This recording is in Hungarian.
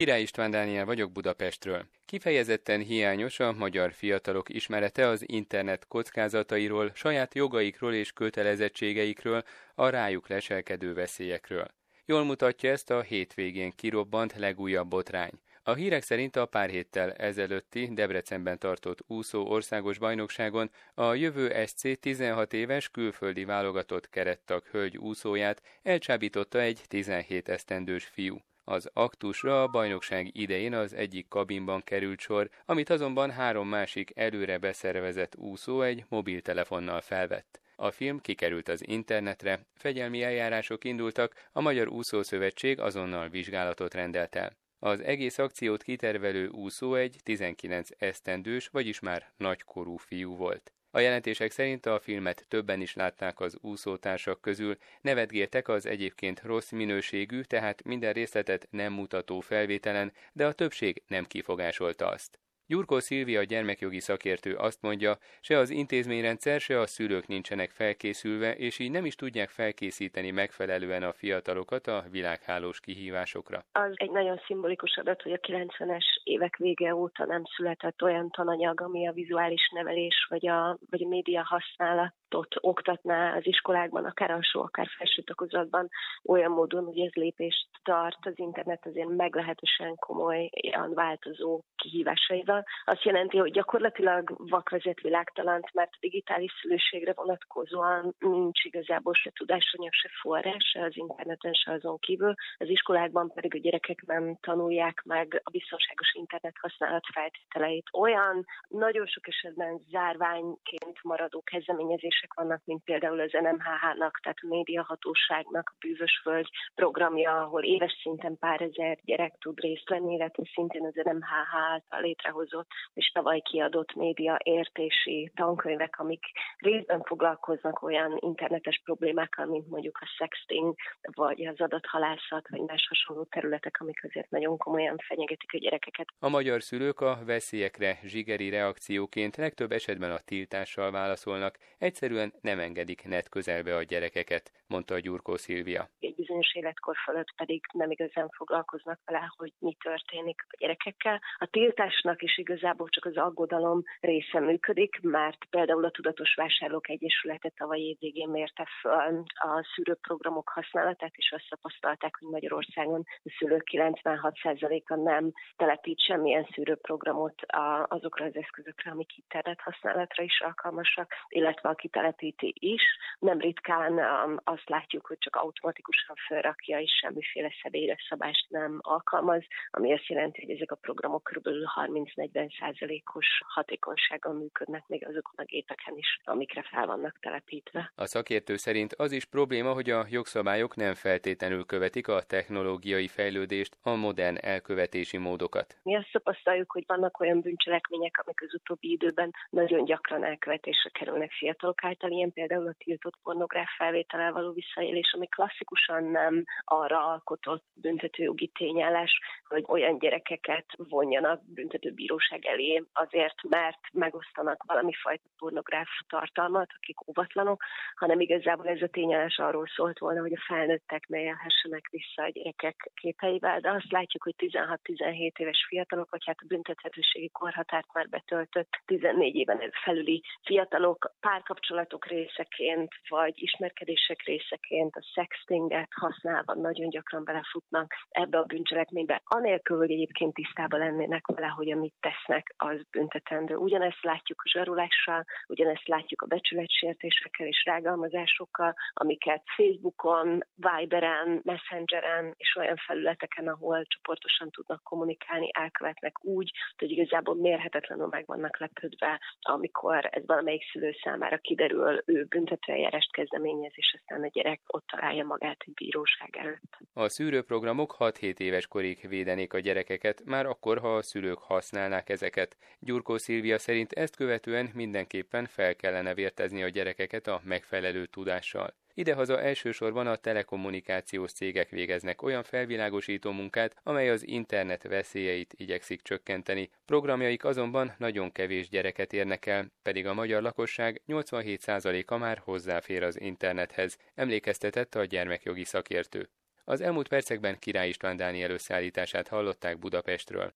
Király István Dániel vagyok Budapestről. Kifejezetten hiányos a magyar fiatalok ismerete az internet kockázatairól, saját jogaikról és kötelezettségeikről, a rájuk leselkedő veszélyekről. Jól mutatja ezt a hétvégén kirobbant legújabb botrány. A hírek szerint a pár héttel ezelőtti Debrecenben tartott úszó országos bajnokságon a jövő SC 16 éves külföldi válogatott kerettag hölgy úszóját elcsábította egy 17 esztendős fiú. Az aktusra a bajnokság idején az egyik kabinban került sor, amit azonban három másik előre beszervezett úszó egy mobiltelefonnal felvett. A film kikerült az internetre, fegyelmi eljárások indultak, a Magyar Úszó Szövetség azonnal vizsgálatot rendelt el. Az egész akciót kitervelő úszó egy 19 esztendős, vagyis már nagykorú fiú volt. A jelentések szerint a filmet többen is látták az úszótársak közül, nevetgéltek az egyébként rossz minőségű, tehát minden részletet nem mutató felvételen, de a többség nem kifogásolta azt. Gyurkó Szilvia gyermekjogi szakértő azt mondja, se az intézményrendszer, se a szülők nincsenek felkészülve, és így nem is tudják felkészíteni megfelelően a fiatalokat a világhálós kihívásokra. Az egy nagyon szimbolikus adat, hogy a 90-es évek vége óta nem született olyan tananyag, ami a vizuális nevelés vagy a, vagy a média használat ott oktatná az iskolákban, akár alsó, akár felső takozatban, olyan módon, hogy ez lépést tart az internet azért meglehetősen komolyan változó kihívásaival. Azt jelenti, hogy gyakorlatilag vakvezet világtalant, mert a digitális szülőségre vonatkozóan nincs igazából se tudásanyag, se forrás, se az interneten, se azon kívül. Az iskolákban pedig a gyerekek nem tanulják meg a biztonságos internet használat feltételeit. Olyan nagyon sok esetben zárványként maradó kezdeményezés intézkedések vannak, mint például az NMHH-nak, tehát a médiahatóságnak a Bűvösföld programja, ahol éves szinten pár ezer gyerek tud részt venni, illetve szintén az NMHH által létrehozott és tavaly kiadott média értési tankönyvek, amik részben foglalkoznak olyan internetes problémákkal, mint mondjuk a sexting, vagy az adathalászat, vagy más hasonló területek, amik azért nagyon komolyan fenyegetik a gyerekeket. A magyar szülők a veszélyekre zsigeri reakcióként legtöbb esetben a tiltással válaszolnak, egyszerűen egyszerűen nem engedik net közelbe a gyerekeket, mondta a Gyurkó Szilvia. Bizonyos életkor fölött pedig nem igazán foglalkoznak vele, hogy mi történik a gyerekekkel. A tiltásnak is igazából csak az aggodalom része működik, mert például a Tudatos Vásárlók Egyesülete tavaly évvégén mérte föl a szűrőprogramok használatát, és azt tapasztalták, hogy Magyarországon a szülők 96%-a nem telepít semmilyen szűrőprogramot azokra az eszközökre, amik internet használatra is alkalmasak, illetve a telepíti is. Nem ritkán um, azt látjuk, hogy csak automatikusan felrakja, és semmiféle személyre szabást nem alkalmaz, ami azt jelenti, hogy ezek a programok kb. 30-40 százalékos hatékonysággal működnek még azokon a gépeken is, amikre fel vannak telepítve. A szakértő szerint az is probléma, hogy a jogszabályok nem feltétlenül követik a technológiai fejlődést, a modern elkövetési módokat. Mi azt tapasztaljuk, hogy vannak olyan bűncselekmények, amik az utóbbi időben nagyon gyakran elkövetésre kerülnek fiatalok által, ilyen például a tiltott pornográf felvételel való visszaélés, ami klasszikusan nem arra alkotott büntetőjogi tényállás, hogy olyan gyerekeket vonjanak büntetőbíróság elé azért, mert megosztanak valami fajta pornográf tartalmat, akik óvatlanok, hanem igazából ez a tényállás arról szólt volna, hogy a felnőttek ne élhessenek vissza a gyerekek képeivel, de azt látjuk, hogy 16-17 éves fiatalok, vagy hát a büntethetőségi korhatárt már betöltött 14 éven felüli fiatalok párkapcsolat kapcsolatok részeként, vagy ismerkedések részeként a sextinget használva nagyon gyakran belefutnak ebbe a bűncselekménybe, anélkül, hogy egyébként tisztában lennének vele, hogy amit tesznek, az büntetendő. Ugyanezt látjuk a zsarulással, ugyanezt látjuk a becsületsértésekkel és rágalmazásokkal, amiket Facebookon, Viberen, Messengeren és olyan felületeken, ahol csoportosan tudnak kommunikálni, elkövetnek úgy, hogy igazából mérhetetlenül meg vannak lepődve, amikor ez valamelyik szülő számára kiderül, ő büntetőeljárást kezdeményez, és aztán a gyerek ott találja magát egy bíróság előtt. A szűrőprogramok 6-7 éves korig védenék a gyerekeket, már akkor, ha a szülők használnák ezeket. Gyurkó Szilvia szerint ezt követően mindenképpen fel kellene vértezni a gyerekeket a megfelelő tudással. Idehaza elsősorban a telekommunikációs cégek végeznek olyan felvilágosító munkát, amely az internet veszélyeit igyekszik csökkenteni. Programjaik azonban nagyon kevés gyereket érnek el, pedig a magyar lakosság 87%-a már hozzáfér az internethez, emlékeztetett a gyermekjogi szakértő. Az elmúlt percekben Király István Dániel összeállítását hallották Budapestről.